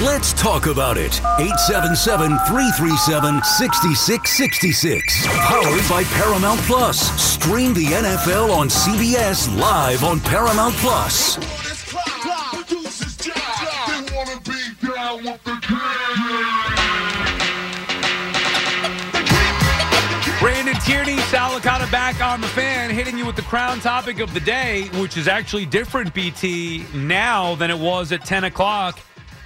Let's talk about it. 877 337 6666. Powered by Paramount Plus. Stream the NFL on CBS live on Paramount Plus. Brandon Tierney, Sal Licata back on the fan, hitting you with the crown topic of the day, which is actually different, BT, now than it was at 10 o'clock.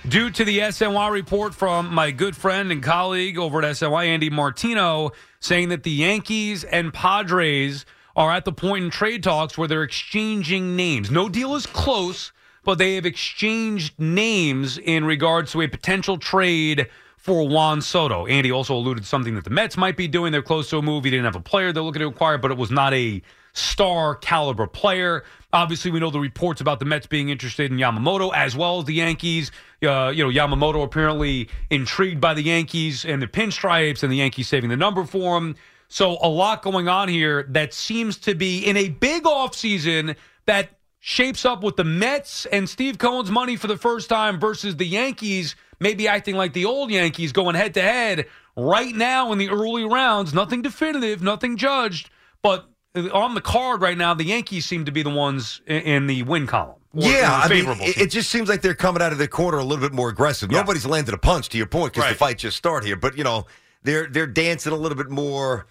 Due to the SNY report from my good friend and colleague over at SNY, Andy Martino, saying that the Yankees and Padres are at the point in trade talks where they're exchanging names. No deal is close, but they have exchanged names in regards to a potential trade for Juan Soto. Andy also alluded to something that the Mets might be doing. They're close to a move. He didn't have a player they're looking to acquire, but it was not a star caliber player. Obviously, we know the reports about the Mets being interested in Yamamoto as well as the Yankees. Uh, you know, Yamamoto apparently intrigued by the Yankees and the pinstripes, and the Yankees saving the number for him. So a lot going on here that seems to be in a big offseason that shapes up with the Mets and Steve Cohen's money for the first time versus the Yankees maybe acting like the old Yankees going head to head right now in the early rounds. Nothing definitive, nothing judged, but on the card right now, the Yankees seem to be the ones in the win column. Yeah, I mean, it, it, just seems like they're coming out of their corner a little bit more aggressive. Yeah. Nobody's landed a punch to your point because right. the fight just started here, but you know they're they're dancing a little bit more.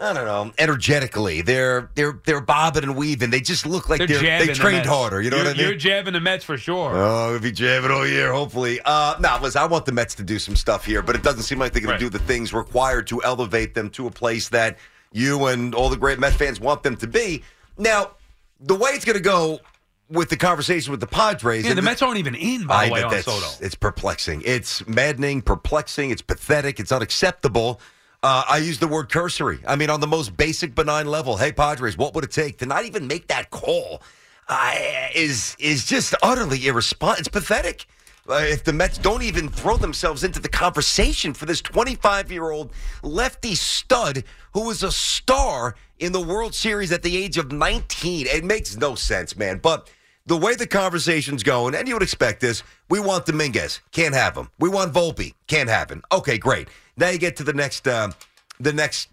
I don't know, energetically. They're they're they're bobbing and weaving. They just look like they're, they're they trained the harder. You know you're, what I mean? You're jabbing the Mets for sure. Oh, we'll be jabbing all year, hopefully. Uh, now, listen, I want the Mets to do some stuff here, but it doesn't seem like they're right. to do the things required to elevate them to a place that you and all the great Met fans want them to be. Now, the way it's going to go with the conversation with the Padres. Yeah, the, Mets aren't even in, by the way, on Soto. It's perplexing. It's maddening, perplexing. It's pathetic. It's unacceptable. Uh, I use the word cursory. I mean, on the most basic, benign level. Hey, Padres, what would it take to not even make that call? Uh, is is just utterly irresponsible. It's pathetic. Uh, if the Mets don't even throw themselves into the conversation for this 25 year old lefty stud who was a star in the World Series at the age of 19, it makes no sense, man. But the way the conversation's going, and you would expect this, we want Dominguez, can't have him. We want Volpe, can't have him. Okay, great. Now you get to the next, uh, the next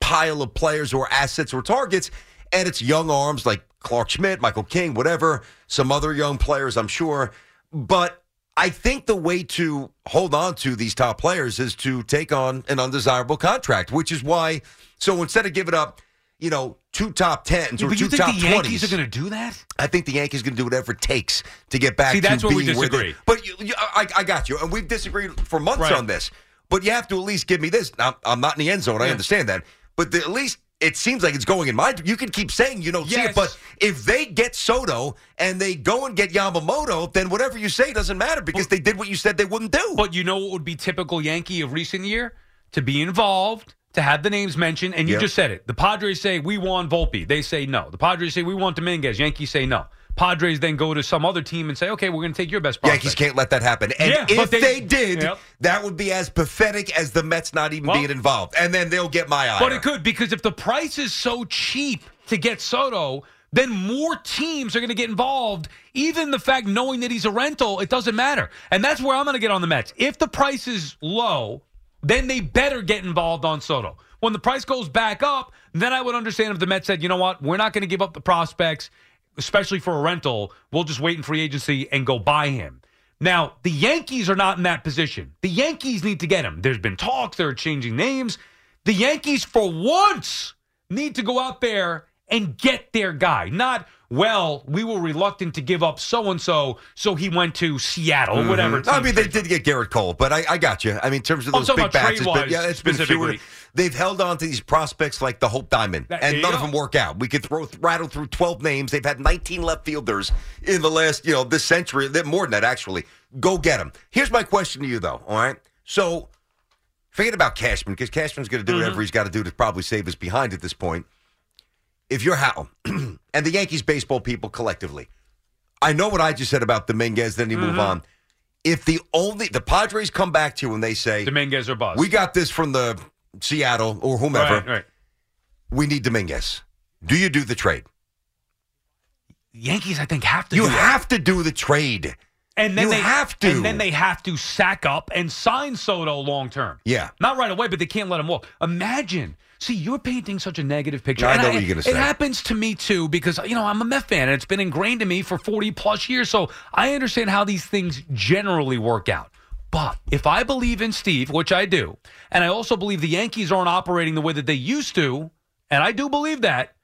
pile of players or assets or targets, and it's young arms like Clarke Schmidt, Michael King, whatever, some other young players, I'm sure. But I think the way to hold on to these top players is to take on an undesirable contract, which is why. So instead of giving up, you know, two top tens yeah, or two top twenties, the Yankees are going to do that. I think the Yankees are going to do whatever it takes to get back. See, to that's being where we disagree. but you, you, I, I, got you, and we've disagreed for months right. on this. But you have to at least give me this. Now, I'm not in the end zone. Yeah. I understand that, but the, at least it seems like it's going in my. You can keep saying you don't yes. see it, but if they get Soto and they go and get Yamamoto, then whatever you say doesn't matter because but, they did what you said they wouldn't do. But you know what would be typical Yankee of recent year to be involved, to have the names mentioned, and you yep. just said it. The Padres say we want Volpe, they say no. The Padres say we want Dominguez, Yankees say no. Padres then go to some other team and say, okay, we're going to take your best prospect. Yankees can't let that happen. And yeah, if they, they, did, yep. that would be as pathetic as the Mets not even well, being involved. And then they'll get my eye. But it could because if the price is so cheap to get Soto, then more teams are going to get involved. Even the fact knowing that he's a rental, it doesn't matter. And that's where I'm going to get on the Mets. If the price is low, then they better get involved on Soto. When the price goes back up, then I would understand if the Mets said, you know what, we're not going to give up the prospects especially for a rental, we'll just wait in free agency and go buy him. Now, the Yankees are not in that position. The Yankees need to get him. There's been talks, they're changing names. The Yankees, for once, need to go out there and get their guy, not well, we were reluctant to give up so and so, so he went to Seattle, mm-hmm. whatever. I mean, they did get Gerrit Cole, but I, I got you. I mean, in terms of those big bats, been, yeah, it's been fewer. They've held on to these prospects like the Hope Diamond, that, and none of them work out. We could throw rattle through twelve names. They've had nineteen left fielders in the last, you know, this century. More than that, actually. Go get them. Here's my question to you, though. All right, so forget about Cashman because Cashman's going to do Mm-hmm. whatever he's got to do to probably save us behind at this point. If you're Hal and the Yankees baseball people collectively, I know what I just said about Dominguez. Then you Mm-hmm. move on. If the only the Padres come back to you and they say Dominguez or Buzz. we got this from the Seattle or whomever, right, right. we need Dominguez. Do you do the trade? Yankees, I think, have to. You have to do the trade. and then you they have to. and then they have to sack up and sign Soto long term. Yeah. not right away, but they can't let him walk. Imagine. See, you're painting such a negative picture. I know what you're gonna say. It happens to me too because you know I'm a Met fan and it's been ingrained in me for 40 plus years. So I understand how these things generally work out. But if I believe in Steve, which I do, and I also believe the Yankees aren't operating the way that they used to, and I do believe that,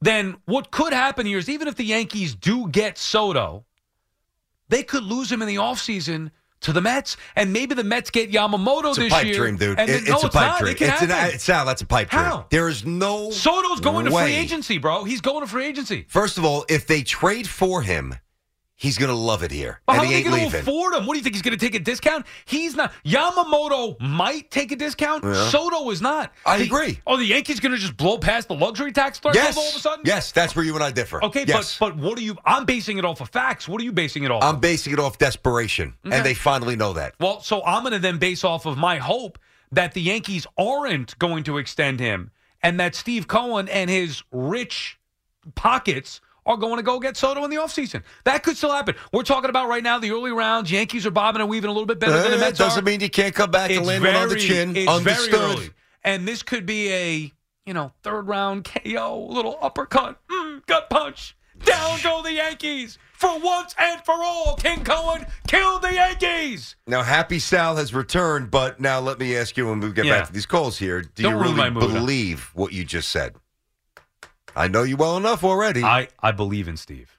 then what could happen here is even if the Yankees do get Soto, they could lose him in the offseason to the Mets, and maybe the Mets get Yamamoto It's a this pipe year. dream, dude. It- then- no, it's a pipe not. dream. It It's an, happen. it's Sal, that's a pipe dream. There is no Soto's going to free agency, bro. He's going to free agency. First of all, if they trade for him, he's going to love it here, But and how are he ain't going to leaving. afford him? What do you think he's going to take a discount? He's not. Yamamoto might take a discount. Yeah. Soto is not. I The- agree. Oh, the Yankees going to just blow past the luxury tax threshold yes, all of a sudden? yes, that's where you and I differ. Okay, yes. but but what are you? I'm basing it off of facts. What are you basing it off? I'm of? basing it off desperation, Okay. and they finally know that. Well, so I'm going to then base off of my hope that the Yankees aren't going to extend him and that Steve Cohen and his rich pockets are going to go get Soto in the offseason. That could still happen. We're talking about right now the early rounds. Yankees are bobbing and weaving a little bit better than the Eh, Mets doesn't are. mean you can't come back and land very, one on the chin. It's Understood. very early. And this could be a, you know, third round KO, little uppercut, mm, gut punch. Down go the Yankees. For once and for all, King Cohen killed the Yankees. Now, Happy Sal has returned, but now let me ask you when we get Yeah. back to these calls here. Do Don't you really my believe what you just said? I know you well enough already. I, I believe in Steve.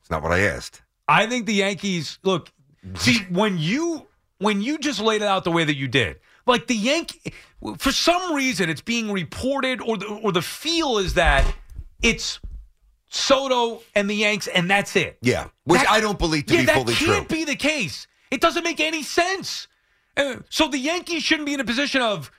it's not what I asked. I think the Yankees look. See, when you when you just laid it out the way that you did, like the Yankee, for some reason, it's being reported, or the, or the feel is that it's Soto and the Yanks, and that's it. Yeah, which That- I don't believe to yeah, be that fully can't true. be the case. It doesn't make any sense. Uh, so the Yankees shouldn't be in a position of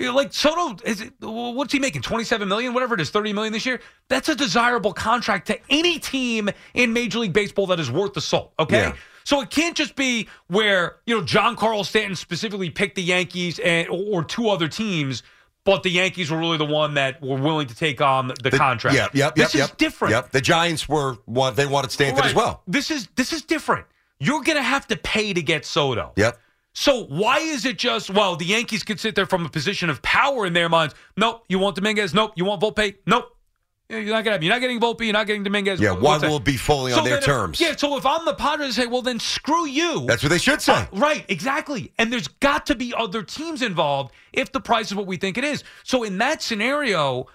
you know, like Soto. Is it, what's he making? Twenty seven million, whatever it is, thirty million this year. That's a desirable contract to any team in Major League Baseball that is worth the salt. Okay. Yeah. So it can't just be where you know Giancarlo Stanton specifically picked the Yankees and or two other teams, but the Yankees were really the one that were willing to take on the, The- contract. Yep, yep, This yep, is yep, different. Yep, the Giants were one. They wanted Stanton as well. This is this is different. You're going to have to pay to get Soto. Yep. So why is it just well the Yankees could sit there from a position of power in their minds? Nope, you want Dominguez. Nope, you want Volpe. Nope, you're not gonna. You're not getting Volpe. You're not getting Dominguez. Yeah, why will it be fully So on their if- terms? yeah. So if I'm the Padres, say, well then screw you. That's what they should say. Uh, right, exactly. And there's got to be other teams involved if the price is what we think it is. So in that scenario,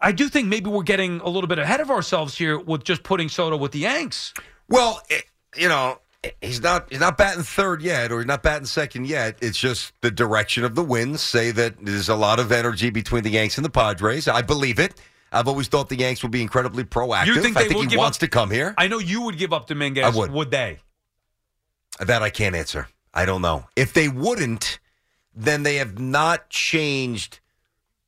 I do think maybe we're getting a little bit ahead of ourselves here with just putting Soto with the Yanks. Well, it, you know, he's not he's not batting third yet, or he's not batting second yet. It's just the direction of the winds say that there's a lot of energy between the Yanks and the Padres. I believe it. I've always thought the Yanks would be incredibly proactive. You think I think he wants up- to come here. I know you would give up Dominguez. I would. Would they? That I can't answer. I don't know. If they wouldn't, then they have not changed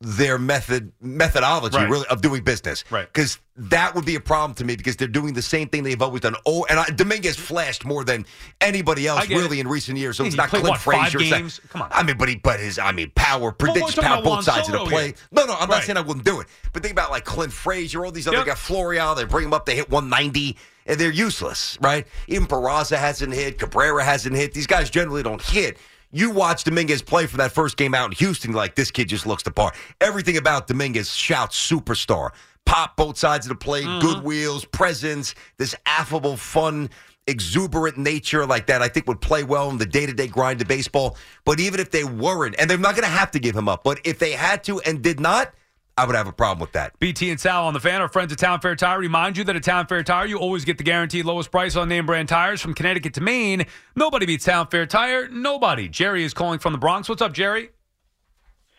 their method methodology Right. really of doing business. Right. Because that would be a problem to me because they're doing the same thing they've always done. Oh, and I, Dominguez flashed more than anybody else really it. in recent years. So it's not Clint what, Frazier. Not- Come on. I mean, but he but his I mean power predicts talking power both sides of the Soto play. here. No, no, I'm Right. not saying I wouldn't do it. But think about like Clint Frazier, all these other Yep. guys, Florial, they bring them up, they hit 190, and they're useless, right? Even Peraza hasn't hit, Cabrera hasn't hit. These guys generally don't hit. You watch Dominguez play from that first game out in Houston, like this kid just looks the part. Everything about Dominguez shouts superstar. Pop both sides of the plate, Mm-hmm. good wheels, presence, this affable, fun, exuberant nature like that, I think would play well in the day to day grind of baseball. But even if they weren't, and they're not going to have to give him up, but if they had to and did not, I would have a problem with that. BT and Sal on the fan. Our friends at Town Fair Tire remind you that at Town Fair Tire, you always get the guaranteed lowest price on name brand tires from Connecticut to Maine. Nobody beats Town Fair Tire. Nobody. Jerry is calling from the Bronx. What's up, Jerry?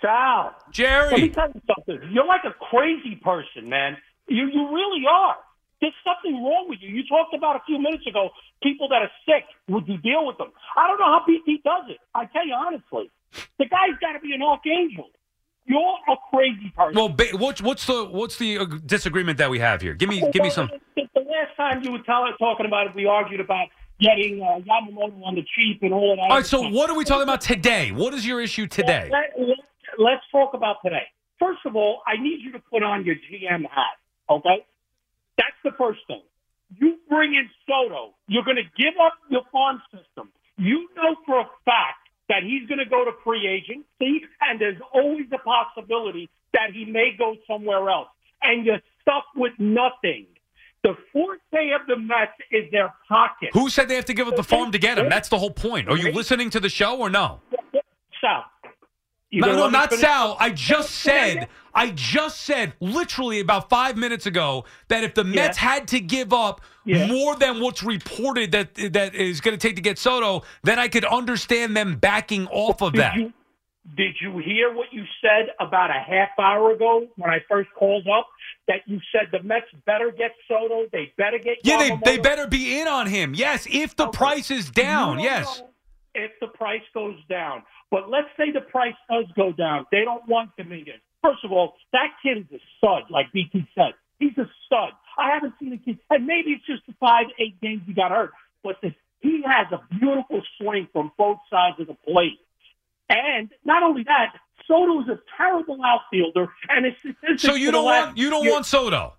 Sal, Jerry. let me Jerry. tell you something. You're like a crazy person, man. You you really are. There's something wrong with you. You talked about a few minutes ago people that are sick. Would you deal with them? I don't know how BT does it. I tell you honestly, the guy's got to be an archangel. You're a crazy person. Well, ba- what's what's the what's the uh, disagreement that we have here? Give me give me some. The, last time you were tell, talking about it, we argued about getting uh, Yamamoto on the cheap and all of that. All right, so stuff. what are we talking about today? What is your issue today? Let, let, let's talk about today. First of all, I need you to put on your GM hat. Okay, that's the first thing. You bring in Soto. You're going to give up your farm system. You know for a fact that he's going to go to free agency, and there's always a possibility that he may go somewhere else. And you're stuck with nothing. The forte of the Mets is their pocket. Who said they have to give up the farm to get him? That's the whole point. Are you listening to the show or no? Sal. you No, no, not? Sal. I just said, I just said, literally about five minutes ago, that if the Mets had to give up Yeah. more than what's reported that that is going to take to get Soto, then I could understand them backing off of Did that. you did you hear what you said about a half hour ago when I first called up? That you said the Mets better get Soto, they better get Yeah, they, they better be in on him. Yes, if the Okay. price is down. Don't Yes. know If the price goes down, but let's say the price does go down, they don't want Dominguez. First of all, that kid is a stud, like BT said. He's a stud. I haven't seen a kid, and maybe it's just the five, eight games he got hurt, but the, he has a beautiful swing from both sides of the plate. And not only that, Soto is a terrible outfielder, and his statistics. So you don't last want you don't year- want Soto.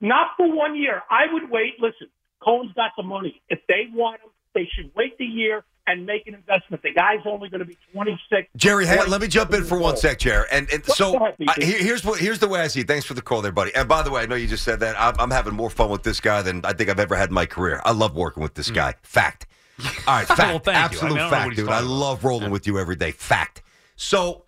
not for one year. I would wait. Listen, Cohen's got the money. If they want him, they should wait the year and make an investment. The guy's only going to be 26. Jerry, hey, let me jump in for one sec, Chair. And, and so ahead, BT. I, here's what here's the way I see it. Thanks for the call, there, buddy. And by the way, I know you just said that. I'm, I'm having more fun with this guy than I think I've ever had in my career. I love working with this mm. guy. Fact. All right, fact. Well, thank you. I Absolute mean, I don't know what fact, he's dude. I love rolling with you every day. Fact. So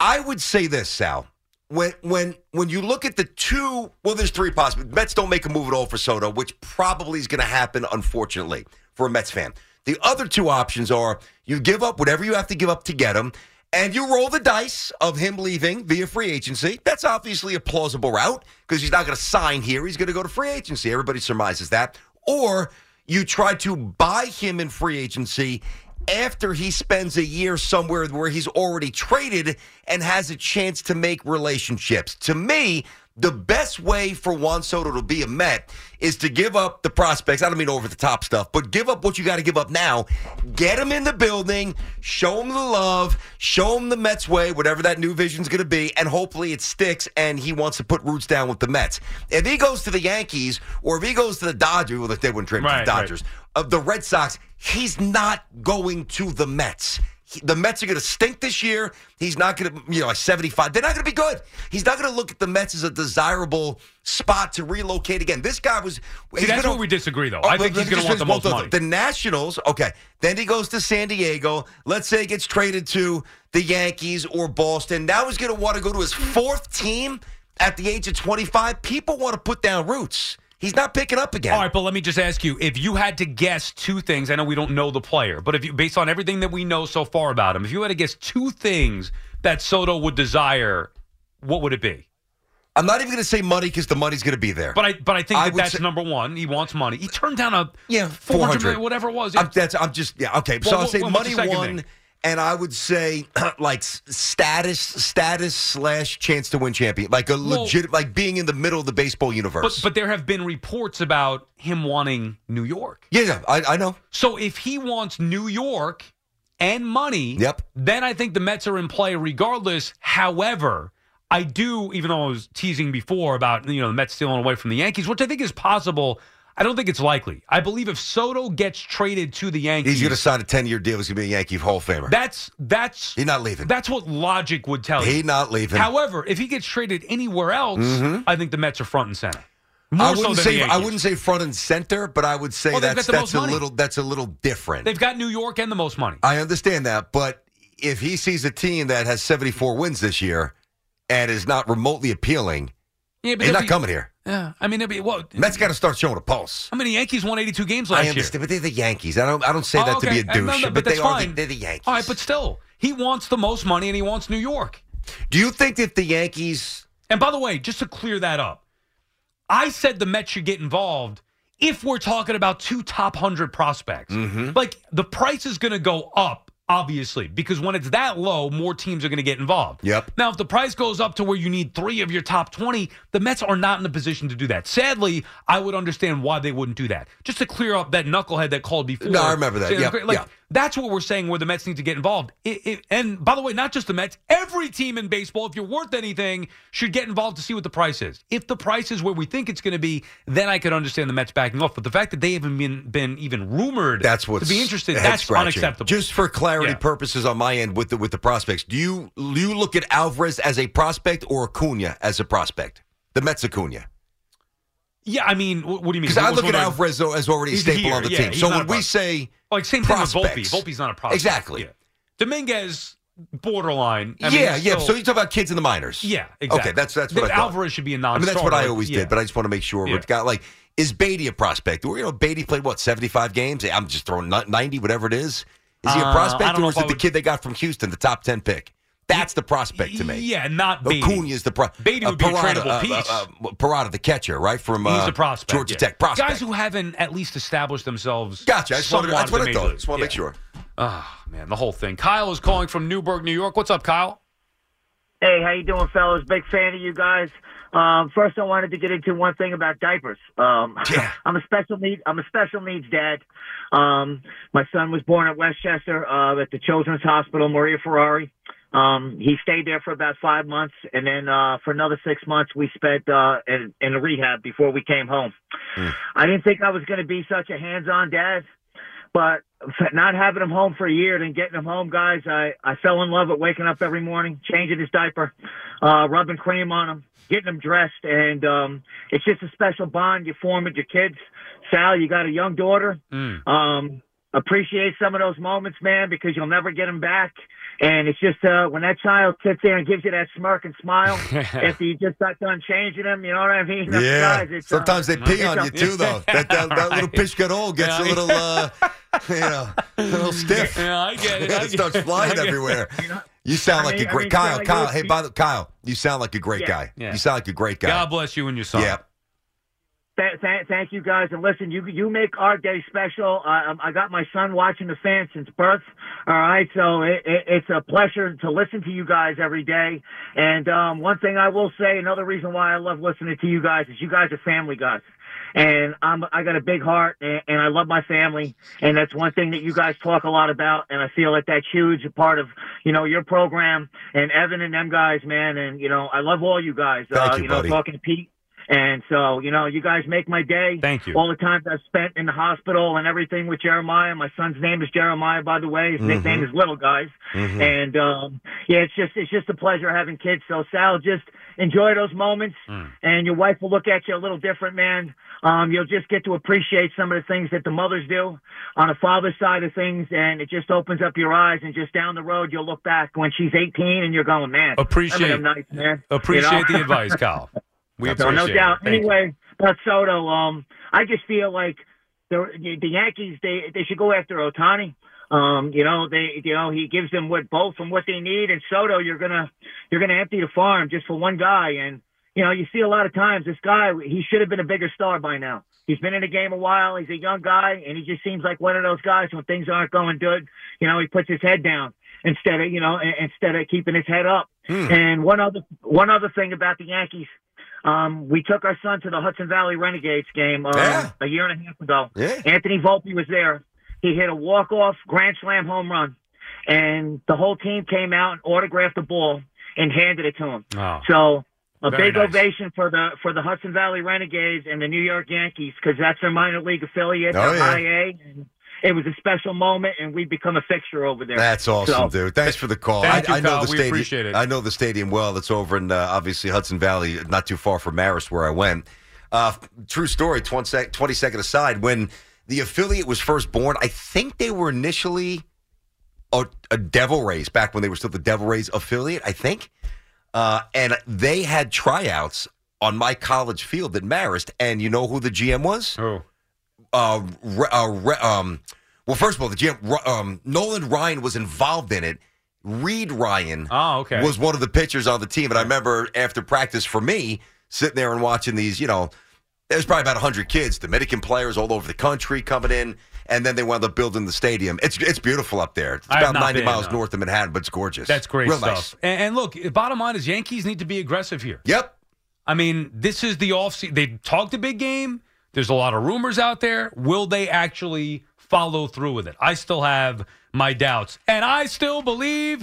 I would say this, Sal. When when when you look at the two, well, there's three possible. Mets don't make a move at all for Soto, which probably is going to happen, unfortunately, for a Mets fan. The other two options are you give up whatever you have to give up to get him, and you roll the dice of him leaving via free agency. That's obviously a plausible route because he's not going to sign here. He's going to go to free agency. Everybody surmises that. Or you try to buy him in free agency after he spends a year somewhere where he's already traded and has a chance to make relationships. To me, the best way for Juan Soto to be a Met is to give up the prospects. I don't mean over the top stuff, but give up what you got to give up now. Get him in the building, show him the love, show him the Mets way, whatever that new vision's going to be, and hopefully it sticks and he wants to put roots down with the Mets. If he goes to the Yankees or if he goes to the Dodgers, well, if they wouldn't trade Right, the right. Dodgers, of the Red Sox, he's not going to the Mets. He- the Mets are going to stink this year. He's not going to, you know, like 75. They're not going to be good. He's not going to look at the Mets as a desirable spot to relocate again. This guy was. See, that's been where we disagree, though. Oh, I think he's going to want the most money. The Nationals, okay. Then he goes to San Diego. Let's say he gets traded to the Yankees or Boston. Now he's going to want to go to his fourth team at the age of 25. People want to put down roots. He's not picking up again. All right, but let me just ask you: if you had to guess two things, I know we don't know the player, but if you, based on everything that we know so far about him, if you had to guess two things that Soto would desire, what would it be? I'm not even going to say money because the money's going to be there. But I, but I think I that that's say- number one. He wants money. He turned down a Yeah, 400 400 million, whatever it was. I'm, that's, I'm just yeah okay. So Well, I'll say what- what's the money one, thing? And I would say like status, status slash chance to win champion, like a Well- legit, like being in the middle of the baseball but universe. but there have been reports about him wanting New York. yeah, yeah, I, I know. So if he wants New York and money, Yep. then I think the Mets are in play regardless. However, I do, even though I was teasing before about you know the Mets stealing away from the Yankees, which I think is possible. I don't think it's likely. I believe if Soto gets traded to the Yankees, He's going to sign a 10 year deal. He's going to be a Yankee Hall of Famer. that's that's He's not leaving. That's what logic would tell He you. not leaving. However, if he gets traded anywhere else, I think the Mets are front and center. Mm-hmm. I wouldn't than say I wouldn't say front and center, but I would say Well, that's that's a money. little that's a little different. They've got New York and the most money. I understand that, but if he sees a team that has 74 wins this year and is not remotely appealing, Yeah, he's not be- coming here. Yeah, I mean, it'd be what? Mets got to start showing a pulse. I mean, the Yankees won 82 games last I year. understand, but they're the Yankees. I don't. I don't say Oh, that to be a okay. Douche, no, no, but, but they that's are. The, fine. they're the Yankees. All right, but still, he wants the most money and he wants New York. do you think that the Yankees? And by the way, just to clear that up, I said the Mets should get involved if we're talking about two top 100 prospects. Mm-hmm. Like, the price is going to go up obviously, because when it's that low, more teams are going to get involved. Yep. Now, if the price goes up to where you need three of your top 20, the Mets are not in a position to do that. Sadly, I would understand why they wouldn't do that. Just to clear up that knucklehead that called before. No, I remember that. saying, Yep, like, yeah. That's what we're saying where the Mets need to get involved. It, it, and by the way, not just the Mets, every team in baseball, if you're worth anything, should get involved to see what the price is. If the price is where we think it's going to be, then I could understand the Mets backing off. But the fact that they haven't been, been even rumored That's what's to be interested, that's scratching. unacceptable. Just for clarity Yeah. purposes on my end with the with the prospects, do you do you look at Alvarez as a prospect or Acuna as a prospect? The Mets Acuna. Yeah, I mean, wh- what do you mean? Because I look at Alvarez as already a staple here, on the yeah, team. So when we say Like same thing with Volpe. Volpe's not a prospect. Exactly. Yeah. Dominguez, borderline. I mean, yeah, yeah. still- So you talk about kids in the minors. yeah, exactly. Okay, that's that's what That I thought. Alvarez should be a non. I mean, that's what I always did, but I just want to make sure Yeah. we've got like is Baty a prospect? Or you know, Baty played what seventy five games. I'm just throwing ninety, whatever it is. Is he a Uh, prospect, don't or is it the would- kid they got from Houston, the top ten pick? That's the prospect to me. Yeah, not Baty. Acuna is the pro- Baty would be a tradable piece. Uh, uh, Parada, the catcher, right from He's uh, a prospect. Georgia yeah. Tech prospect. Guys who haven't at least established themselves. gotcha. I just wanted, somewhat that's what at I thought. Just want to league. make sure. Oh man, the whole thing. Kyle is calling from Newburgh, New York. What's up, Kyle? Hey, how you doing, fellas? Big fan of you guys. Um, first, I wanted to get into one thing about diapers. Um, Yeah. I'm a special need. I'm a special needs dad. Um, my son was born at Westchester uh, at the Children's Hospital, Maria Fareri. Um, he stayed there for about five months, and then uh, for another six months, we spent uh, in, in a rehab before we came home. I didn't think I was going to be such a hands-on dad, but not having him home for a year, then getting him home, guys, I, I fell in love with waking up every morning, changing his diaper, uh, rubbing cream on him, getting him dressed, and um, it's just a special bond you form with your kids. Sal, you got a young daughter. Um, appreciate some of those moments, man, because you'll never get them back. And it's just uh, when that child sits there and gives you that smirk and smile after you just got done changing them, you know what I mean? Those Yeah. guys, it's, uh, Sometimes they pee on you too, though. That that, that little piscadole gets a little, uh, you know, a little stiff. Yeah, I get it. I it starts flying I get it. everywhere. You sound I like a a I great mean, Kyle. Sal, Kyle, hey, by the Kyle, you sound like a great Yeah. guy. Yeah. You sound like a great guy. God bless you and your son. Yeah. Th- th- thank you guys, and listen, you you make our day special. Uh, I got my son watching the fan since birth. All right, so it, it, it's a pleasure to listen to you guys every day. And um, one thing I will say, another reason why I love listening to you guys is you guys are family guys. And I'm I got a big heart, and, and I love my family, and that's one thing that you guys talk a lot about. And I feel like that's huge, a part of you know your program and Evan and them guys, man. And you know I love all you guys. Thank uh, you, you know, buddy. talking to Pete. And so, you know, you guys make my day. Thank you. All the times I've spent in the hospital and everything with Jeremiah. My son's name is Jeremiah, by the way. His Mm-hmm. nickname is Little Guys. And um yeah, it's just it's just a pleasure having kids. So Sal, just enjoy those moments Mm. and your wife will look at you a little different, man. Um, you'll just get to appreciate some of the things that the mothers do on the father's side of things, and it just opens up your eyes. And just down the road, you'll look back when she's 18, and you're going, man, Appreciate- nice, man. Appreciate You know? the advice, Kyle. We So appreciate no doubt. it. Anyway, about Soto, um, I just feel like the the Yankees they they should go after Ohtani. Um, you know, they you know he gives them what both and what they need. And Soto, you're gonna you're gonna empty the farm just for one guy. And you know, you see a lot of times this guy he should have been a bigger star by now. He's been in the game a while. He's a young guy, and he just seems like one of those guys when things aren't going good. You know, he puts his head down instead of you know instead of keeping his head up. And one other one other thing about the Yankees. Um, we took our son to the Hudson Valley Renegades game um, Yeah. a year and a half ago. Yeah. Anthony Volpe was there. He hit a walk-off grand slam home run, and the whole team came out and autographed the ball and handed it to him. Oh. So a Very big nice. ovation for the for the Hudson Valley Renegades and the New York Yankees because that's their minor league affiliate, Oh, their yeah. high A. And it was a special moment, and we've become a fixture over there. That's awesome, So- dude. Thanks for the call. Thank I, you, I know Kyle. the We stadium. appreciate it. I know the stadium well. It's over in uh, obviously Hudson Valley, not too far from Marist, where I went. Uh, true story. 20 sec- 20 second aside. When the affiliate was first born, I think they were initially a, a Devil Rays back when they were still the Devil Rays affiliate. I think, uh, and they had tryouts on my college field at Marist. And you know who the GM was? Oh. Uh, uh, re- um, well, first of all, the GM, um, Nolan Ryan was involved in it. Reid Ryan Oh, okay. was one of the pitchers on the team, and I remember after practice for me sitting there and watching these, you know, There's probably about 100 kids, Dominican players all over the country coming in, and then they wound up building the stadium. It's it's beautiful up there. It's about 90 been, miles no. north of Manhattan, but it's gorgeous. That's great Real stuff. nice. And, and look, bottom line is Yankees need to be aggressive here. Yep. I mean, this is the offseason. They talked a big game. There's a lot of rumors out there. Will they actually follow through with it? I still have my doubts. And I still believe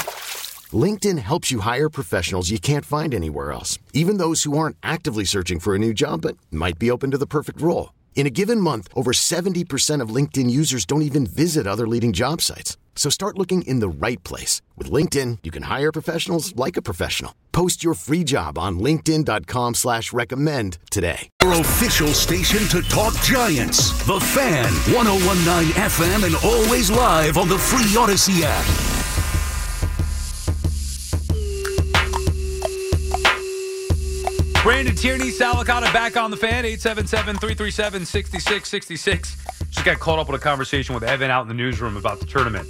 LinkedIn helps you hire professionals you can't find anywhere else, even those who aren't actively searching for a new job but might be open to the perfect role. In a given month, over 70% of LinkedIn users don't even visit other leading job sites. So start looking in the right place. With LinkedIn, you can hire professionals like a professional. Post your free job on linkedin.com slash recommend today. Your official station to talk Giants. The Fan, 1019 FM, and always live on the free Audacy app. Brandon Tierney, Sal Licata back on the fan, 877-337-6666. Just got caught up with a conversation with Evan out in the newsroom about the tournament.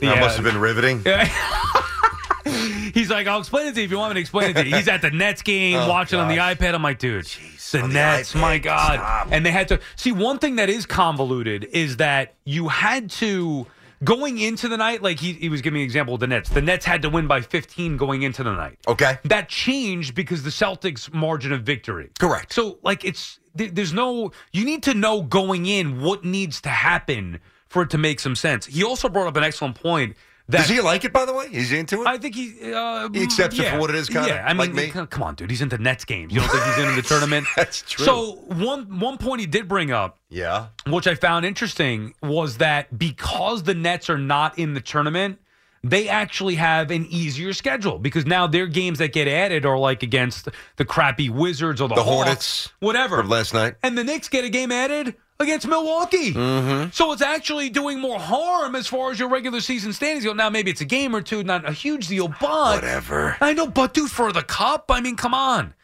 The, That uh, must have been riveting. He's like, I'll explain it to you if you want me to explain it to you. He's at the Nets game Oh, watching on the iPad. I'm like, dude, the on the Nets, my God. stop. And they had to see one thing that is convoluted is that you had to going into the night, like he, he was giving an example of the Nets. The Nets had to win by 15 going into the night. Okay. That changed because the Celtics' margin of victory. Correct. So, like, it's there- there's no you need to know going in what needs to happen for it to make some sense. He also brought up an excellent point Does he like it, by the way? Is he into it? I think he uh, He accepts it for what it is, kinda, Yeah, I mean, like me? come on, dude. He's into Nets games. You don't think he's into the tournament? That's true. So one one point he did bring up, yeah. which I found interesting, was that because the Nets are not in the tournament, they actually have an easier schedule because now their games that get added are like against the crappy Wizards or the, The Hawks, Hornets whatever. Last night. And the Knicks get a game added against Milwaukee. Mm-hmm. So it's actually doing more harm as far as your regular season standings go. Now, maybe it's a game or two, not a huge deal, but. Whatever. I know, but dude, for the cup, I mean, come on.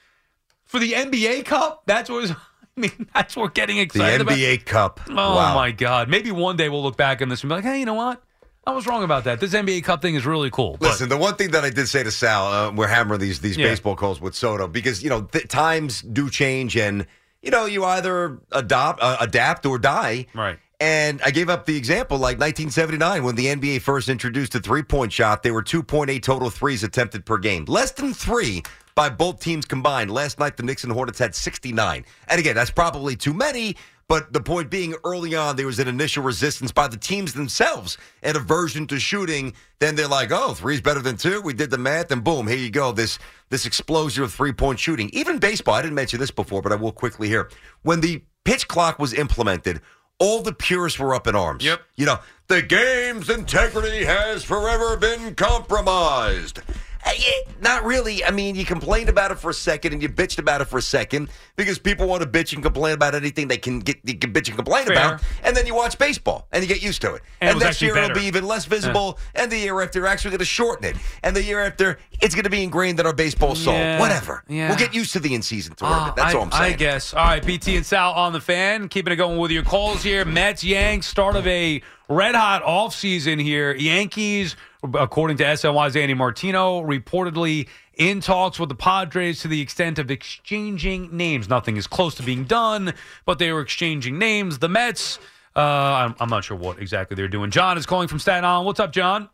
For the NBA Cup, that's what. I mean, that's what we're getting excited about. The NBA Cup. Oh wow. my God! Maybe one day we'll look back on this and be like, "Hey, you know what? I was wrong about that. This NBA Cup thing is really cool." But- Listen, the one thing that I did say to Sal, uh, we're hammering these these Yeah. baseball calls with Soto because you know th- times do change, and you know you either adopt, uh, adapt, or die. Right. And I gave up the example like 1979 when the NBA first introduced a three point shot. There were 2.8 total threes attempted per game, less than three by both teams combined. Last night, the Knicks and Hornets had 69. And again, that's probably too many. But the point being, early on, there was an initial resistance by the teams themselves, and aversion to shooting. Then they're like, "Oh, three's better than two. We did the math, and boom, here you go. This this explosion of three point shooting. Even baseball. I didn't mention this before, but I will quickly here. When the pitch clock was implemented, all the purists were up in arms. Yep. You know, the game's integrity has forever been compromised. Uh, yeah, not really. I mean, you complained about it for a second and you bitched about it for a second because people want to bitch and complain about anything they can get you can bitch and complain Fair. about. And then you watch baseball and you get used to it. And it next year it'll be even less visible. And the year after, they're actually going to shorten it. And the year after, it's going to be ingrained in our baseball soul. Yeah, Whatever. yeah. We'll get used to the in season tournament. Ah, That's I, all I'm saying. I guess. All right, BT and Sal on the fan, keeping it going with your calls here. Mets, Yanks, start of a red hot offseason here. Yankees, according to SNY's Andy Martino, reportedly in talks with the Padres to the extent of exchanging names. Nothing is close to being done, but they were exchanging names. The Mets, uh, I'm, I'm not sure what exactly they're doing. John is calling from Staten Island. What's up, John?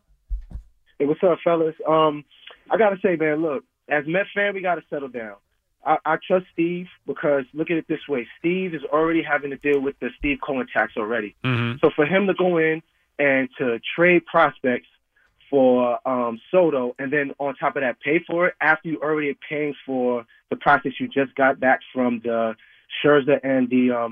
Hey, what's up, fellas? Um, I gotta say, man, look, as Mets fan, we gotta settle down. I, I trust Steve because look at it this way: Steve is already having to deal with the Steve Cohen tax already. Mm-hmm. So for him to go in and to trade prospects for um, Soto, and then on top of that, pay for it after you already are paying for the prospects you just got back from the Scherzer and the um,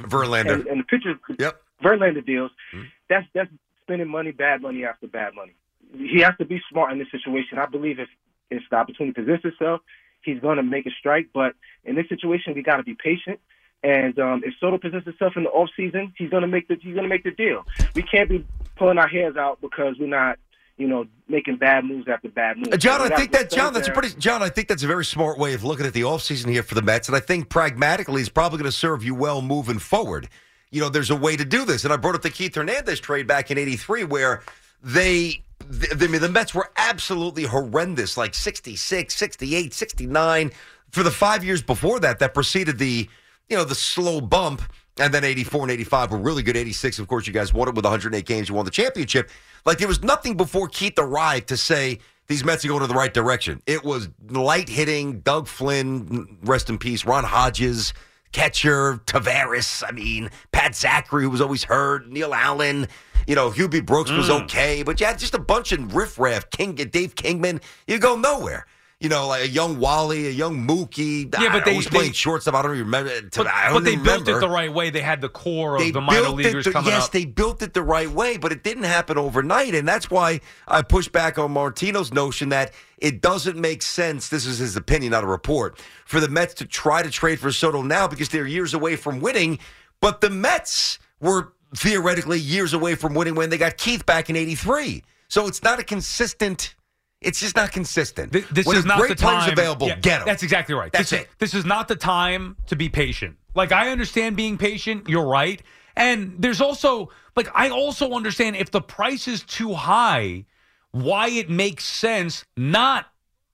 Mm-hmm. Verlander. and, and the pitchers, Yep. Verlander deals. Mhm. That's that's spending money, bad money after bad money. He has to be smart in this situation. I believe if if the opportunity presents itself, he's going to make a strike. But in this situation, we got to be patient. And um, if Soto presents himself in the off season, he's going to make the he's going to make the deal. We can't be pulling our hairs out because we're not, you know, making bad moves after bad moves. Uh, John, We I think that John, that's a pretty John. I think that's a very smart way of looking at the offseason here for the Mets, and I think pragmatically is probably going to serve you well moving forward. You know, there's a way to do this, and I brought up the Keith Hernandez trade back in '83, where they, the, I mean, the Mets were absolutely horrendous, like 66, 68, 69 for the five years before that. That preceded the, you know, the slow bump. And then 84 and 85 were really good. 86, of course, you guys won it with 108 games. You won the championship. Like, there was nothing before Keith arrived to say these Mets are going in the right direction. It was light hitting, Doug Flynn, rest in peace, Ron Hodges, catcher, Taveras, I mean, Pat Zachry, who was always hurt, Neil Allen. You know, Hubie Brooks was mm. okay, but you had just a bunch of riffraff, King, Dave Kingman. You go nowhere. You know, like a young Wally, a young Mookie. Yeah, but they- was playing shortstop. I don't even remember. But, I don't but they built it the right way. They had the core of they the minor leaguers the, coming yes, up. Yes, they built it the right way, but it didn't happen overnight, and that's why I push back on Martino's notion that it doesn't make sense. This is his opinion, not a report, for the Mets to try to trade for Soto now because they're years away from winning. But the Mets were theoretically years away from winning when they got Keith back in '83. So it's not a consistent. It's just not consistent. Th- this when is not great the player's time. available. Yeah, get him. That's exactly right. That's this it. Is, this is not the time to be patient. Like I understand being patient. You're right. And there's also like I also understand if the price is too high, why it makes sense not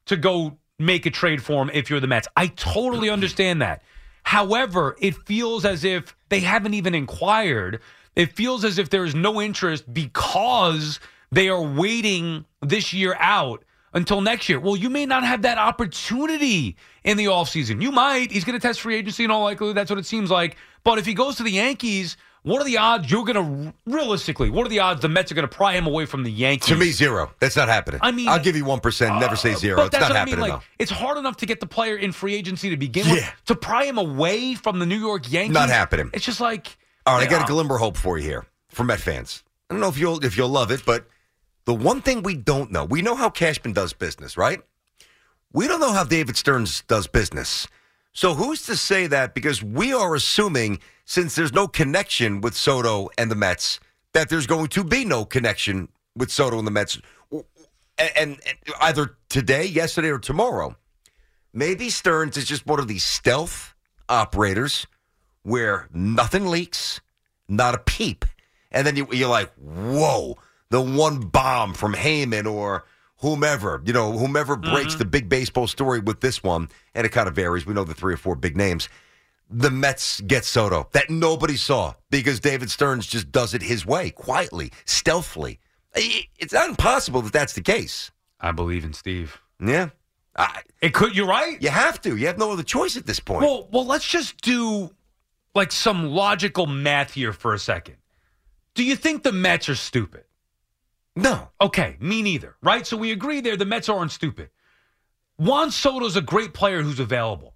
to go make a trade for him if you're the Mets. I totally understand that. However, it feels as if they haven't even inquired. It feels as if there is no interest because they are waiting this year out until next year. Well, you may not have that opportunity in the offseason. You might. He's going to test free agency in all likelihood. That's what it seems like. But if he goes to the Yankees, what are the odds you're going to realistically? What are the odds the Mets are going to pry him away from the Yankees? to me, zero. That's not happening. I mean- I'll give you one percent. Never say uh, zero. But It's that's not what happening I mean. Like, though. it's hard enough to get the player in free agency to begin with. To pry him away from the New York Yankees, Not happening. It's just like All right, I got Yeah. Uh, a glimmer of hope for you here for Met fans. I don't know if you'll if you'll love it, but the one thing we don't know, we know how Cashman does business, right? We don't know how David Stearns does business. So who's to say that? Because we are assuming, since there's no connection with Soto and the Mets, that there's going to be no connection with Soto and the Mets, and, and, and either today, yesterday, or tomorrow. Maybe Stearns is just one of these stealth operators where nothing leaks, not a peep. And then you, you're like, whoa, the one bomb from Heyman or whomever, you know, whomever mm-hmm. breaks the big baseball story with this one, and it kind of varies. We know the three or four big names. The Mets get Soto that nobody saw because David Stearns just does it his way, quietly, stealthily. It's not impossible that that's the case. I believe in Steve. Yeah. I, It could. You're right. you have to. You have no other choice at this point. Well, well, let's just do like some logical math here for a second. Do you think the Mets are stupid? No. Okay, me neither. Right? So we agree there the Mets aren't stupid. Juan Soto's a great player who's available.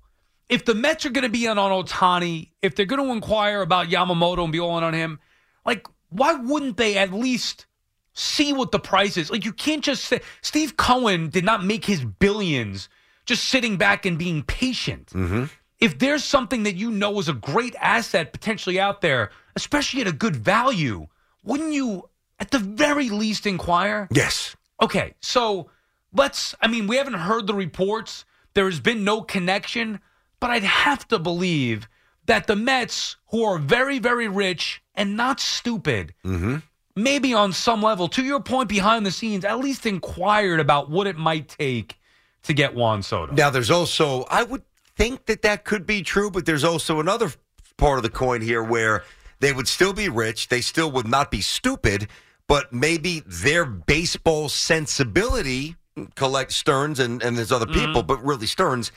If the Mets are going to be on Ohtani, if they're going to inquire about Yamamoto and be all in on him, like why wouldn't they at least see what the price is? Like you can't just say Steve Cohen did not make his billions just sitting back and being patient. Mm-hmm. If there's something that you know is a great asset potentially out there, especially at a good value, wouldn't you at the very least inquire? Yes. Okay, so let's. I mean, we haven't heard the reports. There has been no connection, but I'd have to believe that the Mets, who are very, very rich and not stupid, mm-hmm. maybe on some level, to your point behind the scenes, at least inquired about what it might take to get Juan Soto. Now, there's also, I would think that that could be true, but there's also another part of the coin here where they would still be rich. They still would not be stupid, but maybe their baseball sensibility, collect Stearns and, and there's other people, mm-hmm. but really Stearns,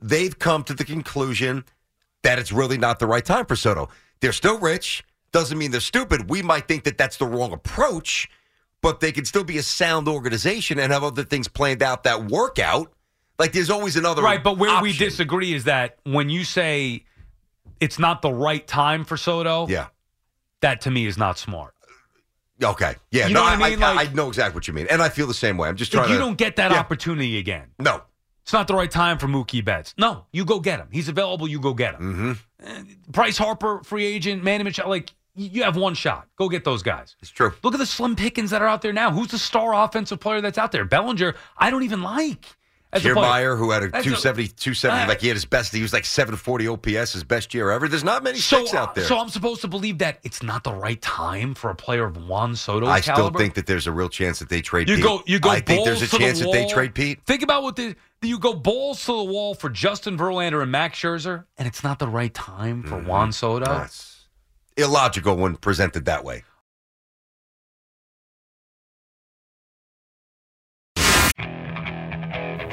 they've come to the conclusion that it's really not the right time for Soto. They're still rich. Doesn't mean they're stupid. We might think that that's the wrong approach, but they can still be a sound organization and have other things planned out that work out. Like there's always another Right, but where we disagree is that when you say it's not the right time for Soto, Yeah. that to me is not smart. Okay. Yeah. You no, know what I mean? I, Like- I know exactly what you mean, and I feel the same way. I'm just trying you to. don't get that Yeah. opportunity again, No. it's not the right time for Mookie Betts. No, you go get him. He's available. You go get him. Mm-hmm. Bryce Harper, free agent, Manny Machado, like you have one shot. Go get those guys. It's true. Look at the slim pickings that are out there now. Who's the star offensive player that's out there? Bellinger, I don't even like. Kiermaier, who had a That's 270, 270 Uh, like he had his best, he was like 740 OPS, his best year ever. There's not many So, six out there. so I'm supposed to believe that it's not the right time for a player of Juan Soto. I still think that there's a real chance that they trade You Pete. go, you go. I think there's a to the chance that they trade Pete. Think about what the you go balls to the wall for Justin Verlander and Max Scherzer, and it's not the right time for Juan Soto. Mm-hmm. That's illogical when presented that way.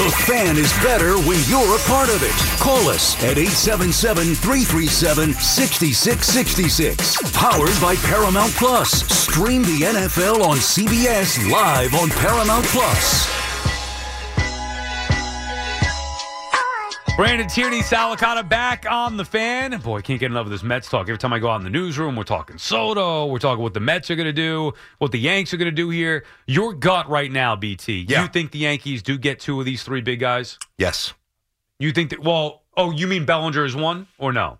The fan is better when you're a part of it. Call us at 877 337 6666. Powered by Paramount Plus. Stream the NFL on CBS live on Paramount Plus. Brandon Tierney, Sal Licata back on the fan. Boy, can't get enough of this Mets talk. Every time I go out in the newsroom, we're talking Soto. We're talking what the Mets are going to do, what the Yanks are going to do here. Your gut right now, BT. Yeah. You think the Yankees do get two of these three big guys? Yes. You think that, well, oh, you mean Bellinger is one or no?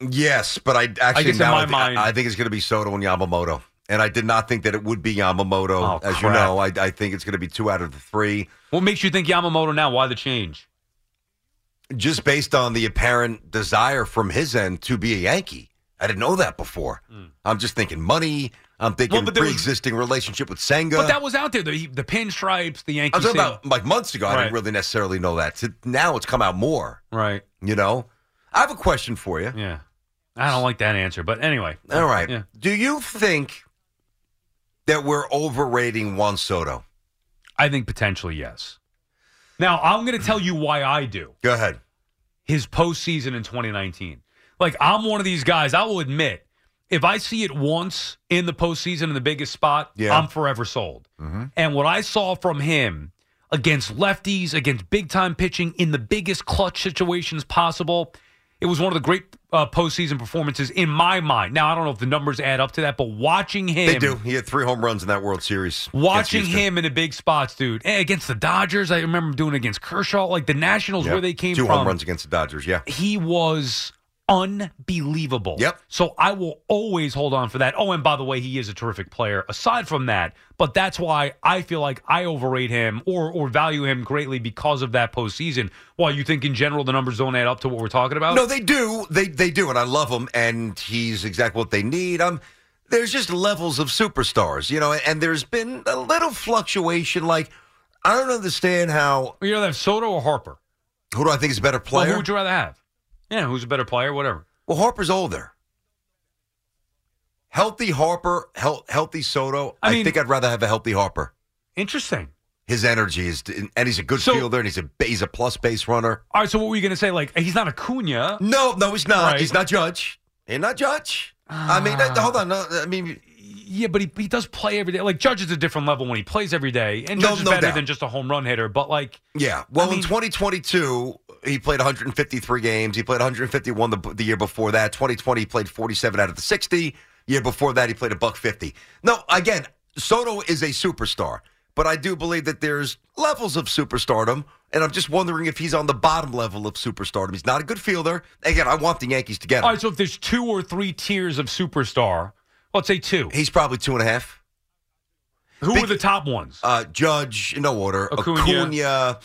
Yes, but I actually in now I, thi- mind- I think it's going to be Soto and Yamamoto. And I did not think that it would be Yamamoto. Oh, As you know, I, I think it's going to be two out of the three. What makes you think Yamamoto now? Why the change? Just based on the apparent desire from his end to be a Yankee. I didn't know that before. Hmm. I'm just thinking money, I'm thinking Well, but there was- pre-existing relationship with Senga. But that was out there. The, the pinstripes, the Yankees. I was talking about like months ago. I didn't really necessarily know that. So now it's come out more. Right. You know, I have a question for you. Yeah. I don't like that answer, but anyway. All right. Yeah. Do you think that we're overrating Juan Soto? I think potentially yes. Now, I'm going to tell you why I do. Go ahead. His postseason in 2019. Like, I'm one of these guys, I will admit, if I see it once in the postseason in the biggest spot, Yeah. I'm forever sold. Mm-hmm. And what I saw from him against lefties, against big time pitching in the biggest clutch situations possible, it was one of the great uh, postseason performances in my mind. Now, I don't know if the numbers add up to that, but watching him. They do. He had three home runs in that World Series. Watching him in the big spots, dude. Eh, Against the Dodgers, I remember him doing against Kershaw, like the Nationals, where they came two from. home runs against the Dodgers. Yeah. He was unbelievable. Yep. So I will always hold on for that. Oh, and by the way, he is a terrific player. Aside from that, but that's why I feel like I overrate him or or value him greatly because of that postseason. While you think in general the numbers don't add up to what we're talking about. No, they do. They they do, and I love him. And he's exactly what they need. Um, there's just levels of superstars, you know, and there's been a little fluctuation. Like I don't understand how. You rather have Soto or Harper? Who do I think is a better Well, player? who would you rather have? Yeah, who's a better player? Whatever. Well, Harper's older. Healthy Harper, health, healthy Soto. I, I mean- think I'd rather have a healthy Harper. Interesting. His energy is, and he's a good So- fielder, and he's a he's a plus base runner. All right. So what were you going to say? Like he's not Acuna? No, no, he's not. Right. He's not Judge. He's not Judge. I mean, uh, hold on. No, I mean, Yeah, but he, he does play every day. Like Judge is a different level when he plays every day, and No, Judge is no better doubt. than just a home run hitter. But like, Yeah. Well, I mean- in 2022, he played 153 games. He played 151 the, the year before that. 2020, he played 47 out of the 60. Year before that, he played a buck 50. No, again, Soto is a superstar, but I do believe that there's levels of superstardom, and I'm just wondering if he's on the bottom level of superstardom. He's not a good fielder. Again, I want the Yankees to get him. all right. So if there's two or three tiers of superstar, let's say two. He's probably two and a half. Who Big- are the top ones? Uh, Judge, in no order. Acuna. Acuna.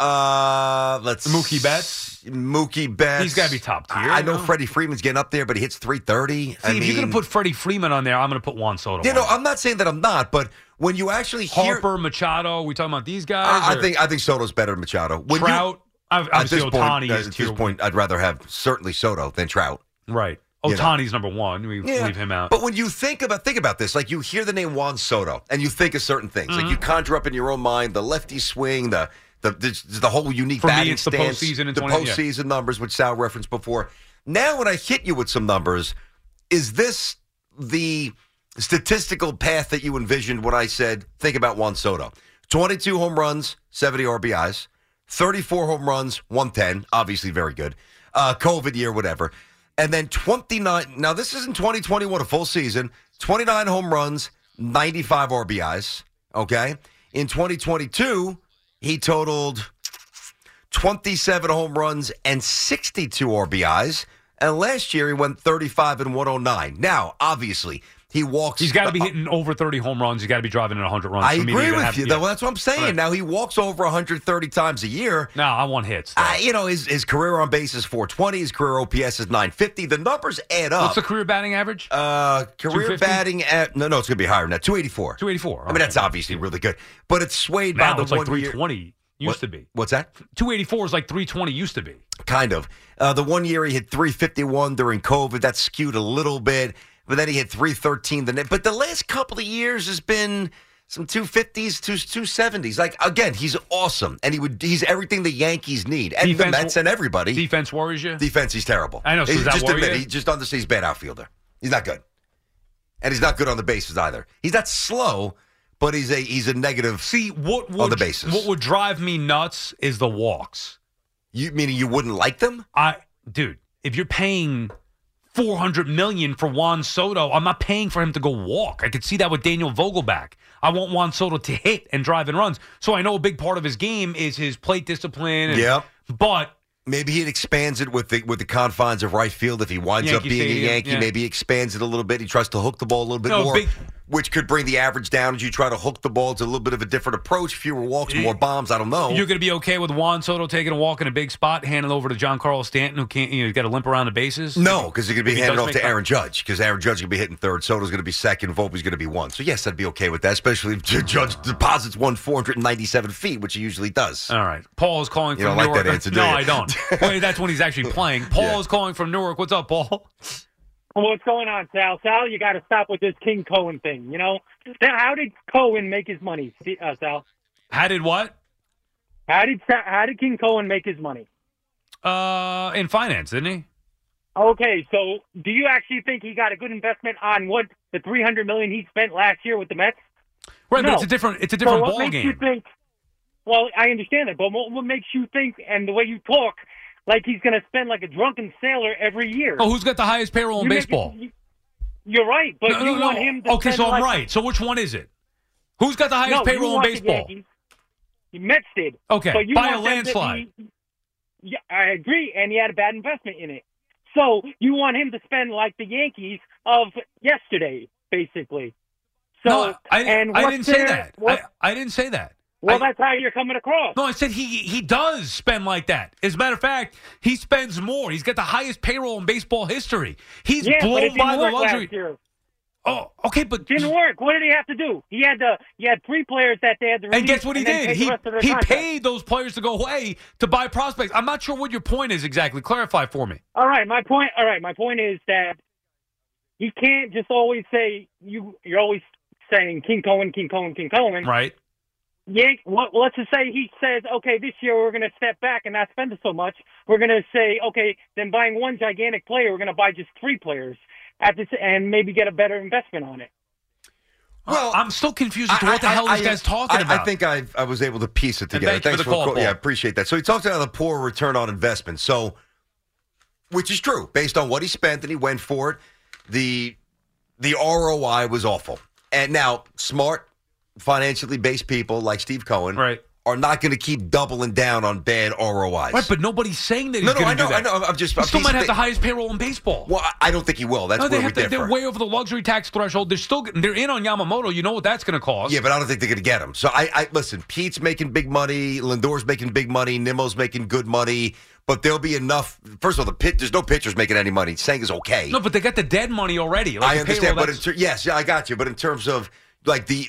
Uh, let's Mookie Betts? Mookie Betts. He's gotta be top tier, I know no? Freddie Freeman's getting up there, but he hits 330. See, I if you're going to put Freddie Freeman on there, I'm going to put Juan Soto. You know. I'm not saying that I'm not, but when you actually hear, Harper, Machado. We talking about these guys? I, I think I think Soto's better than Machado. When you- Trout. Ob- at this point, Ohtani is at this point, I'd rather have certainly Soto than Trout. Right. You know. Ohtani's number one. We Yeah. leave him out. But when you think about think about this, like you hear the name Juan Soto and you think of certain things, like you Mm-hmm. conjure up in your own mind the lefty swing, the the the, the whole unique For me, batting the stance, postseason in the 20 yeah. postseason numbers, which Sal referenced before. Now, when I hit you with some numbers, is this the statistical path that you envisioned when I said think about Juan Soto? Twenty-two home runs, seventy RBIs, thirty-four home runs, one ten, obviously very good. Uh, COVID year, whatever. And then 29. Now, this is in 2021, a full season. 29 home runs, 95 RBIs. Okay. In 2022, he totaled 27 home runs and 62 RBIs. And last year, he went 35 and 109. Now, obviously, he walks. He's got to be hitting over 30 home runs. He's got to be driving in 100 runs. I for me to agree with have- you. yeah. Well, that's what I'm saying. Right. Now, he walks over 130 times a year. No, I want hits. Uh, you know, his, his career on base is 420. His career OPS is 950. The numbers add up. What's the career batting average? Uh, career 250? batting at no, no, it's going to be higher than that. 284. 284. I mean, that's obviously really good, but it's swayed now by the it's like one year. 320 used What- to be. What's that? 284 is like 320 used to be. Kind of. Uh, the one year he hit 351 during COVID. That skewed a little bit, but then he hit 313. The net. But the last couple of years has been some 250s, two 270s. Like again, he's awesome, and he would he's everything the Yankees need, and the Mets and everybody. Defense worries you? Defense, he's terrible. I know, so He just worry admit he just understands he's a bad outfielder. He's not good, and he's not good on the bases either. He's not slow, but he's a he's a negative. See, what would, on the bases. What would drive me nuts is the walks. You meaning you wouldn't like them? I, dude, if you're paying 400 million for Juan Soto, I'm not paying for him to go walk. I could see that with Daniel Vogelbach. I want Juan Soto to hit and drive and runs. So I know a big part of his game is his plate discipline. And, Yep. But Maybe he expands it with the with the confines of right field. If he winds up being Stadium, a Yankee, yeah. maybe he expands it a little bit. He tries to hook the ball a little bit No, more. big- which could bring the average down as you try to hook the ball. It's a little bit of a different approach. Fewer walks, more bombs. I don't know. You're going to be okay with Juan Soto taking a walk in a big spot, handing over to Giancarlo Stanton, who can't, you know, he's got to limp around the bases? No, because he's going to be handed off to Aaron Judge because Aaron Judge is going to be hitting third. Soto's going to be second. Volpe's going to be one. So, yes, I'd be okay with that, especially if Judge deposits one 497 feet, which he usually does. All right. Paul is calling You from don't like Newark. that answer, do no? I don't. Wait, that's when he's actually playing. Paul is calling from Newark. What's up, Paul? What's going on, Sal? Sal, you got to stop with this King Cohen thing. You know, now, how did Cohen make his money, uh, Sal? How did what? How did how did King Cohen make his money? Uh, in finance, didn't he? Okay, so do you actually think he got a good investment on what the three hundred million he spent last year with the Mets? Right, but it's a different it's a different so what ball makes game. You think? Well, I understand that, but what, what makes you think, and the way you talk, like he's going to spend like a drunken sailor every year? Oh, who's got the highest payroll in You baseball? it- you- you're right, but no, you no, no. want him to. Okay, so I'm like- right. So which one is it? Who's got the highest no, payroll in the baseball? Yankees. The Mets did. Okay, but you by a landslide. be- yeah, I agree, and he had a bad investment in it. So you want him to spend like the Yankees of yesterday, basically. So no, I, and I didn't say that. I, I didn't say that. Well, that's how you're coming across. No, I said he he does spend like that. As a matter of fact, he spends more. He's got the highest payroll in baseball history. He's yeah, blown by the luxury. last year. Oh, okay, but didn't work. What did he have to do? He had to. He had three players that they had to. And guess what he did? He rest of their he paid those players to go away to buy prospects. I'm not sure what your point is exactly. Clarify for me. All right, my point. All right, my point is that he can't just always say you. You're always saying King Cohen, King Cohen, King Cohen. Right. Yank. Well, let's just say he says, okay, this year we're going to step back and not spend so much. We're going to say, okay, then buying one gigantic player, we're going to buy just three players at this, and maybe get a better investment on it. Well, uh, I'm still confused as to what the hell this guy's talking I, about. I think I, I was able to piece it And together. thank you for Thanks the call, call- Paul. Yeah, I appreciate that. So he talks about the poor return on investment. So, which is true based on what he spent and he went for it. The the ROI was awful. And now, smart, financially based people like Steve Cohen right. are not going to keep doubling down on bad ROIs. Right, but nobody's saying that he's No, no, I know, do that. I know. I'm just. He I'm still might have the highest payroll in baseball. Well, I- I don't think he will. That's no, they where we have to, differ. they're way over the luxury tax threshold. They're still they're in on Yamamoto. You know what that's going to cost. Yeah, but I don't think they're going to get him. So I, I listen. Pete's making big money. Lindor's making big money. Nimmo's making good money. But there'll be enough. First of all, the pit. There's no pitchers making any money. Saying is okay. No, but they got the dead money already. Like I understand, payroll, but ter- yes, yeah, I got you. But in terms of like the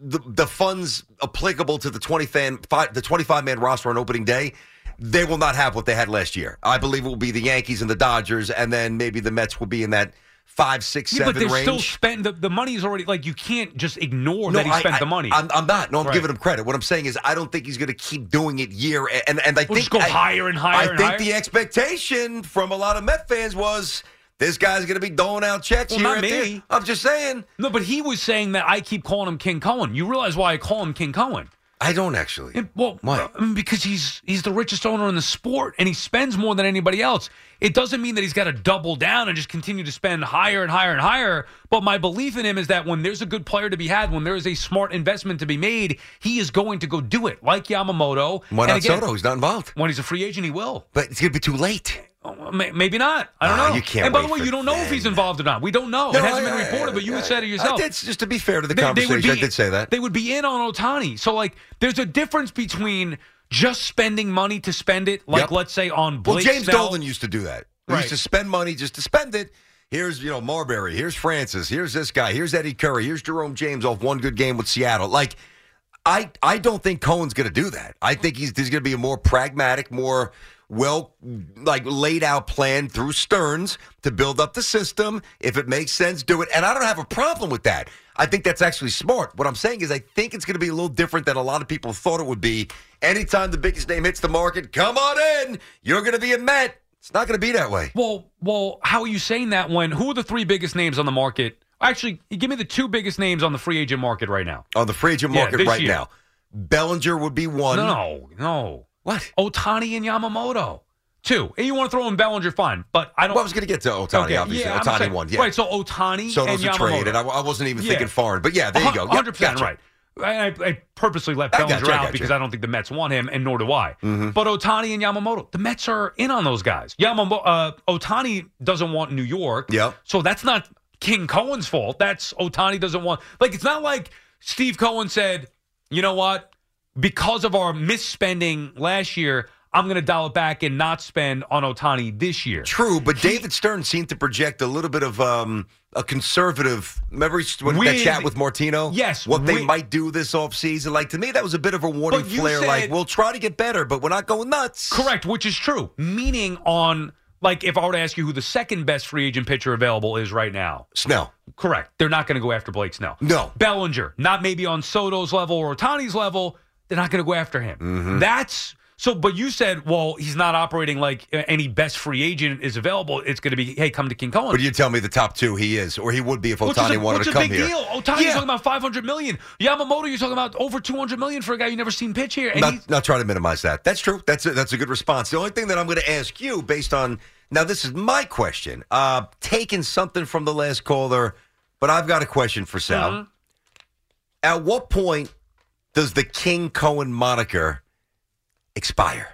the, the funds applicable to the twenty fan five, the twenty five man roster on opening day, they will not have what they had last year. I believe it will be the Yankees and the Dodgers, and then maybe the Mets will be in that five, six, yeah, seven but they're range. still spending the, the money is already like you can't just ignore that he spent I- the money. I'm, I'm not. No, I'm Right. giving him credit. What I'm saying is, I don't think he's going to keep doing it year. And and I We'll think just go I- higher and higher I think higher? the expectation from a lot of Met fans was this guy's going to be doling out checks Well, here not me. I'm just saying. No, but he was saying that I keep calling him King Cohen. You realize why I call him King Cohen? I don't actually. well, Why? um, because he's he's the richest owner in the sport, and he spends more than anybody else. It doesn't mean that he's got to double down and just continue to spend higher and higher and higher. But my belief in him is that when there's a good player to be had, when there is a smart investment to be made, he is going to go do it, like Yamamoto. Why not again, Soto? He's not involved. When he's a free agent, he will. But it's going to be too late. Oh, may- Maybe not. I don't Ah, know. you can't And by the way, you don't know if he's involved or not. We don't know. No, it hasn't I- been I- reported, but you I- would say it yourself. I did, just to be fair to the They- they would conversation, I did say that. They would be in on Ohtani. So, like, there's a difference between just spending money to spend it, like, Yep. let's say, on Blake Well, James Snell. Dolan used to do that. He Right. used to spend money just to spend it. Here's, you know, Marbury. Here's Francis. Here's this guy. Here's Eddie Curry. Here's Jerome James off one good game with Seattle. Like, I I don't think Cohen's going to do that. I think he's there's going to be a more pragmatic, more well like laid out plan through Stearns to build up the system. If it makes sense, do it. And I don't have a problem with that. I think that's actually smart. What I'm saying is I think it's going to be a little different than a lot of people thought it would be. Anytime the biggest name hits the market, come on in. You're going to be a Met. It's not going to be that way. Well, well, how are you saying that when who are the three biggest names on the market? Actually, give me the two biggest names on the free agent market right now. On the free agent market this right year. now, Bellinger would be one. No, no. What? Ohtani and Yamamoto. Two. And you want to throw in Bellinger, fine. But I don't. Well, I was going to get to Ohtani, Okay, obviously. yeah, Ohtani saying- one, yeah. Right, so Ohtani Soto's and a trade, and I, I wasn't even Yeah. thinking foreign. But yeah, there you go. Yep, 100% gotcha. right. I, I- I purposely left I Bellinger I out got you. because I don't think the Mets want him, and nor do I. Mhm. But Ohtani and Yamamoto, the Mets are in on those guys. Yamamoto, uh, Ohtani doesn't want New York. Yeah. So that's not King Cohen's fault. That's Ohtani doesn't want. Like it's not like Steve Cohen said, you know what? Because of our misspending last year, I'm going to dial it back and not spend on Ohtani this year. True, but David Stearns seemed to project a little bit of um, a conservative. Remember when that chat with Martino? Yes, what they might do this offseason. Like to me, that was a bit of a warning flare. said- like we'll try to get better, but we're not going nuts. Correct, which is true. Meaning on like if I were to ask you who the second best free agent pitcher available is right now. Snell. Correct. They're not going to go after Blake Snell. No. Bellinger, not maybe on Soto's level or Ohtani's level. They're not going to go after him. Mm-hmm. That's so. But you said, well, he's not operating like uh, any best free agent is available. It's going to be, hey, come to King Cohen. But you tell me the top two he is, or he would be if Ohtani a, wanted which to come a big here. deal. Ohtani's Yeah. talking about 500 million. Yamamoto, you're talking about over 200 million for a guy you never seen pitch here. And Not, not trying to minimize that. That's true. That's a, that's a good response. The only thing that I'm going to ask you, based on now, this is my question. Uh, taking something from the last caller, but I've got a question for Sal. Mm-hmm. At what point does the King Cohen moniker expire?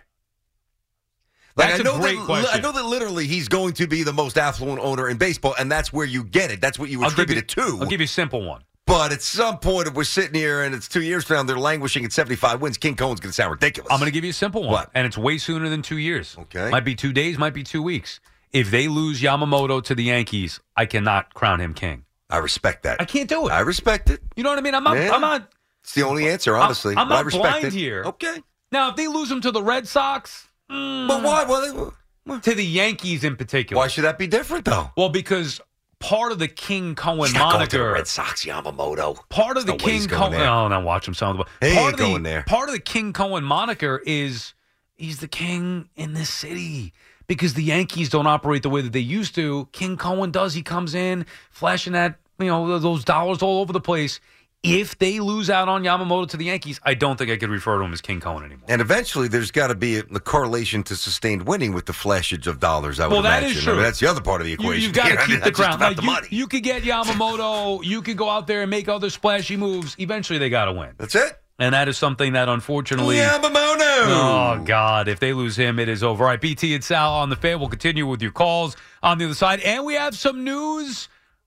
That's I a know great that, question. I know that literally he's going to be the most affluent owner in baseball, and that's where you get it. That's what you attribute you- it to. I'll give you a simple one. But at some point, if we're sitting here and it's two years from now, they're languishing at 75 wins, King Cohen's going to sound ridiculous. I'm going to give you a simple one, What? and it's way sooner than two years. Okay. might be two days, might be two weeks. If they lose Yamamoto to the Yankees, I cannot crown him king. I respect that. I can't do it. I respect it. You know what I mean? I'm not. Yeah. I'm not. It's the only answer, honestly. I'm, I'm not blind it. here. Okay. Now, if they lose him to the Red Sox, mm, But why? Well, to the Yankees in particular. why should that be different, though? Well, because part of the King Cohen He's not going to the moniker, Red Sox, Yamamoto. part of the no King Cohen. there. Oh, now watch him sound. He part of the, going there. Part of the King Cohen moniker is he's the king in this city because the Yankees don't operate the way that they used to. King Cohen does. He comes in flashing that you know those dollars all over the place. If they lose out on Yamamoto to the Yankees, I don't think I could refer to him as King Cohen anymore. And eventually, there's got to be a, the correlation to sustained winning with the flashage of dollars. I would Well, that imagine. is I true. mean, that's the other part of the equation. you've got here. to I mean, keep the crown. Like the you, money. you could get Yamamoto. You could go out there and make other splashy moves. Eventually, they got to win. That's it. And that is something that unfortunately. Yamamoto. Oh, God. If they lose him, it is over. All right, BT and Sal on the fan. We'll continue with your calls on the other side. And we have some news